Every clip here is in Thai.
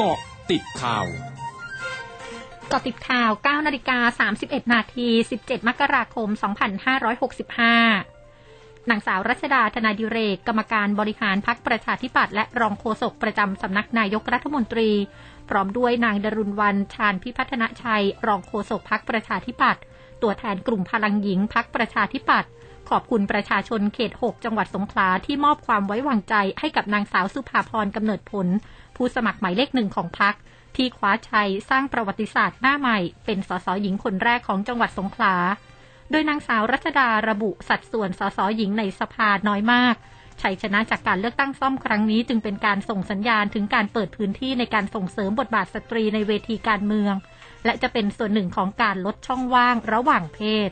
เกาะติดข่าวเกาะติดข่าว 9 นาฬิกา 31 นาที 17 มกราคม 2565 นางสาวรัชดาธนาดิเรก กรรมการบริหารพักประชาธิปัตย์และรองโฆษกประจำสำนักนายกรัฐมนตรี พร้อมด้วยนางดรุณวันชาญพิพัฒนชัย รองโฆษกพักประชาธิปัตย์ ตัวแทนกลุ่มพลังหญิงพักประชาธิปัตย์ ขอบคุณประชาชนเขต 6 จังหวัดสงขลาที่มอบความไว้วางใจให้กับนางสาวสุภาพรกำเนิดผล ผู้สมัครหมายเลขหนึ่งของพักที่คว้าชัยสร้างประวัติศาสตร์หน้าใหม่ เป็นสสหญิงคนแรกของจังหวัดสงขลา โดยนางสาวรัชดาระบุสัดส่วนสสหญิงในสภาน้อยมากชัยชนะจากการเลือกตั้งซ่อมครั้งนี้จึงเป็นการส่งสัญญาณถึงการเปิดพื้นที่ในการส่งเสริมบทบาทสตรีในเวทีการเมือง และจะเป็นส่วนหนึ่งของการลดช่องว่างระหว่างเพศ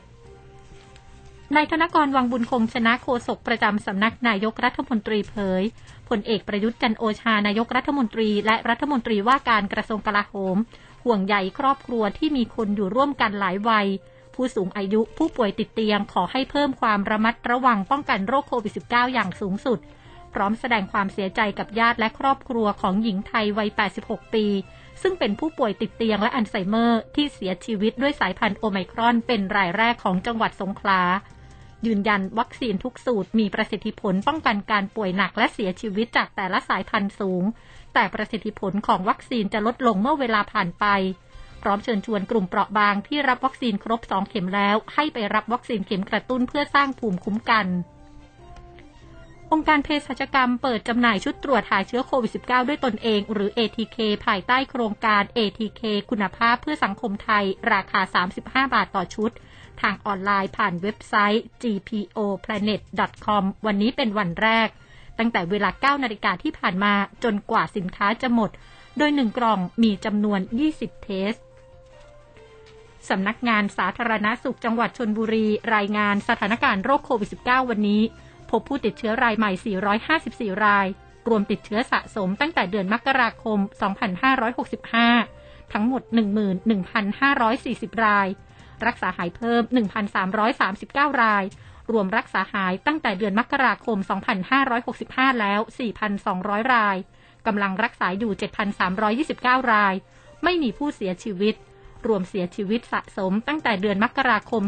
นายธนกรวังบุญคงชนะโฆษกประจำสำนักนายกรัฐมนตรีเผยพลเอกประยุทธ์จันโอชานายกรัฐมนตรี และรัฐมนตรีว่าการกระทรวงกลาโหม ห่วงใยครอบครัวที่มีคนอยู่ร่วมกันหลายวัย ผู้สูงอายุผู้ป่วยติดเตียงขอให้เพิ่มความระมัดระวังป้องกันโรคโควิด -19 อย่างสูงสุด พร้อมแสดงความเสียใจกับญาติและครอบครัวของหญิงไทยวัย 86 ปี ซึ่งเป็นผู้ป่วยติดเตียงและอัลไซเมอร์ที่เสียชีวิตด้วยสายพันธุ์โอไมครอนเป็นรายแรกของจังหวัดสงขลา ยืนยันวัคซีนทุกสูตรมีประสิทธิผลป้องกันการป่วยหนักและเสียชีวิตจากแต่ละสายพันธุ์สูง แต่ประสิทธิผลของวัคซีนจะลดลงเมื่อเวลาผ่านไป พร้อมเชิญชวนกลุ่มเปราะบางที่รับวัคซีนครบ 2 เข็มแล้ว ให้ไปรับวัคซีนเข็มกระตุ้นเพื่อสร้างภูมิคุ้มกันองค์การเภสัชกรรมเปิดจำหน่ายชุดตรวจหาเชื้อโควิด -19 ด้วยตนเอง หรือ ATK ภายใต้โครงการ ATK คุณภาพเพื่อสังคมไทย ราคา 35 บาทต่อชุด ทางออนไลน์ผ่านเว็บไซต์ gpoplanet.com วันนี้เป็นวันแรก ตั้งแต่เวลา 9 นาฬิกาที่ผ่านมาจนกว่าสินค้าจะหมด โดยหนึ่งกล่องมีจำนวน 20 เทสสำนักงานสาธารณาสุขจังหวัดชนบุรี รายงานสถานการณ์โรคโควิด -19 วันนี้ พบผู้ติดเชื้อรายใหม่ 454 ราย รวมติดเชื้อสะสมตั้งแต่เดือนมกราคม 2565 ทั้งหมด 11,540 ราย รักษาหายเพิ่ม 1,339 ราย รวมรักษาหายตั้งแต่เดือนมกราคม 2565 แล้ว 4,200 ราย กำลังรักษาอยู่ 7,329 ราย ไม่มีผู้เสียชีวิต รวมเสียชีวิตสะสมตั้งแต่เดือนมกราคม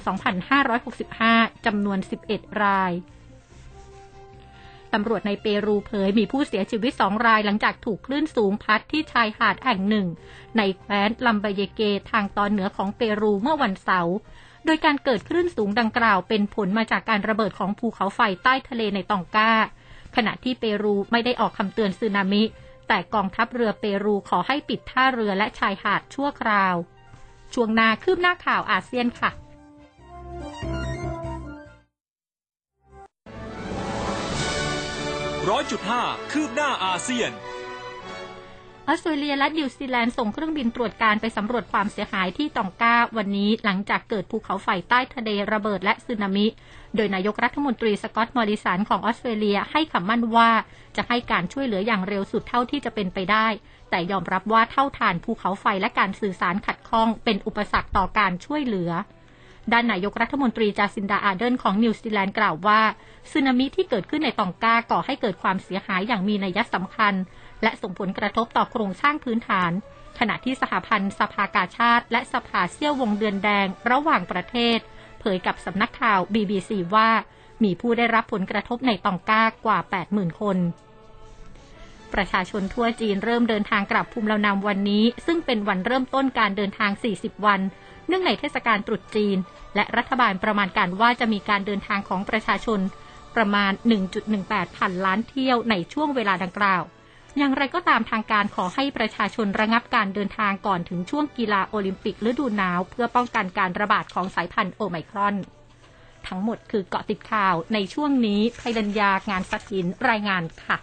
2565 จำนวน 11 ราย ตำรวจในเปรูเผยมีผู้เสียชีวิตสองรายหลังจากถูกคลื่นสูงพัดที่ชายหาดแห่งหนึ่ง ในแคว้นลัมบเยเกทางตอนเหนือของเปรูเมื่อวันเสาร์โดยการเกิดคลื่นสูงดังกล่าวเป็นผลมาจากการระเบิดของภูเขาไฟใต้ทะเลในตองกาขณะที่เปรูไม่ได้ออกคำเตือนสึนามิ แต่กองทัพเรือเปรูขอให้ปิดท่าเรือและชายหาดชั่วคราว ช่วงนาคืบหน้าข่าวอาเซียนค่ะ ร้อยจุดห้าคืบหน้าอาเซียนออสเตรเลียและนิวซีแลนด์ส่งเครื่องบินตรวจการไปสำรวจความเสียหายที่ตองกาวันนี้หลังจากเกิดภูเขาไฟใต้ทะเลระเบิดและสึนามิ โดยนายกรัฐมนตรีสกอตต์มอริสันของออสเตรเลียให้คำมั่นว่าจะให้การช่วยเหลืออย่างเร็วสุดเท่าที่จะเป็นไปได้ แต่ยอมรับว่าเถ้าถ่านภูเขาไฟและการสื่อสารขัดข้องเป็นอุปสรรคต่อการช่วยเหลือ ด้านนายกรัฐมนตรีจาซินดาอาร์เดิร์นของนิวซีแลนด์กล่าวว่าสึนามิที่เกิดขึ้นในตองกาก่อให้เกิดความเสียหายอย่างมีนัยสำคัญ และส่งผลกระทบต่อโครงสร้างพื้นฐาน ขณะที่สหพันธ์สภากาชาติ และสภาเซี่ยววงเดือนแดงระหว่างประเทศ เผยกับสำนักข่าว BBC ว่ามีผู้ได้รับผลกระทบในตองกากว่า 80,000 คน ประชาชนทั่วจีนเริ่มเดินทางกลับภูมิลำเนาวันนี้ ซึ่งเป็นวันเริ่มต้นการเดินทาง 40 วัน เนื่องในเทศกาลตรุษจีน และรัฐบาลประมาณการว่าจะมีการเดินทางของประชาชน ประมาณ 1.18 พันล้านเที่ยวในช่วงเวลาดังกล่าว อย่างไรก็ตามทางการขอให้ประชาชนระงับการเดินทางก่อนถึงช่วงกีฬาโอลิมปิกฤดูหนาว เพื่อป้องกันการระบาดของสายพันธุ์โอไมครอน ทั้งหมดคือเกาะติดข่าวในช่วงนี้ภัยรัญญางานสกินรายงานค่ะ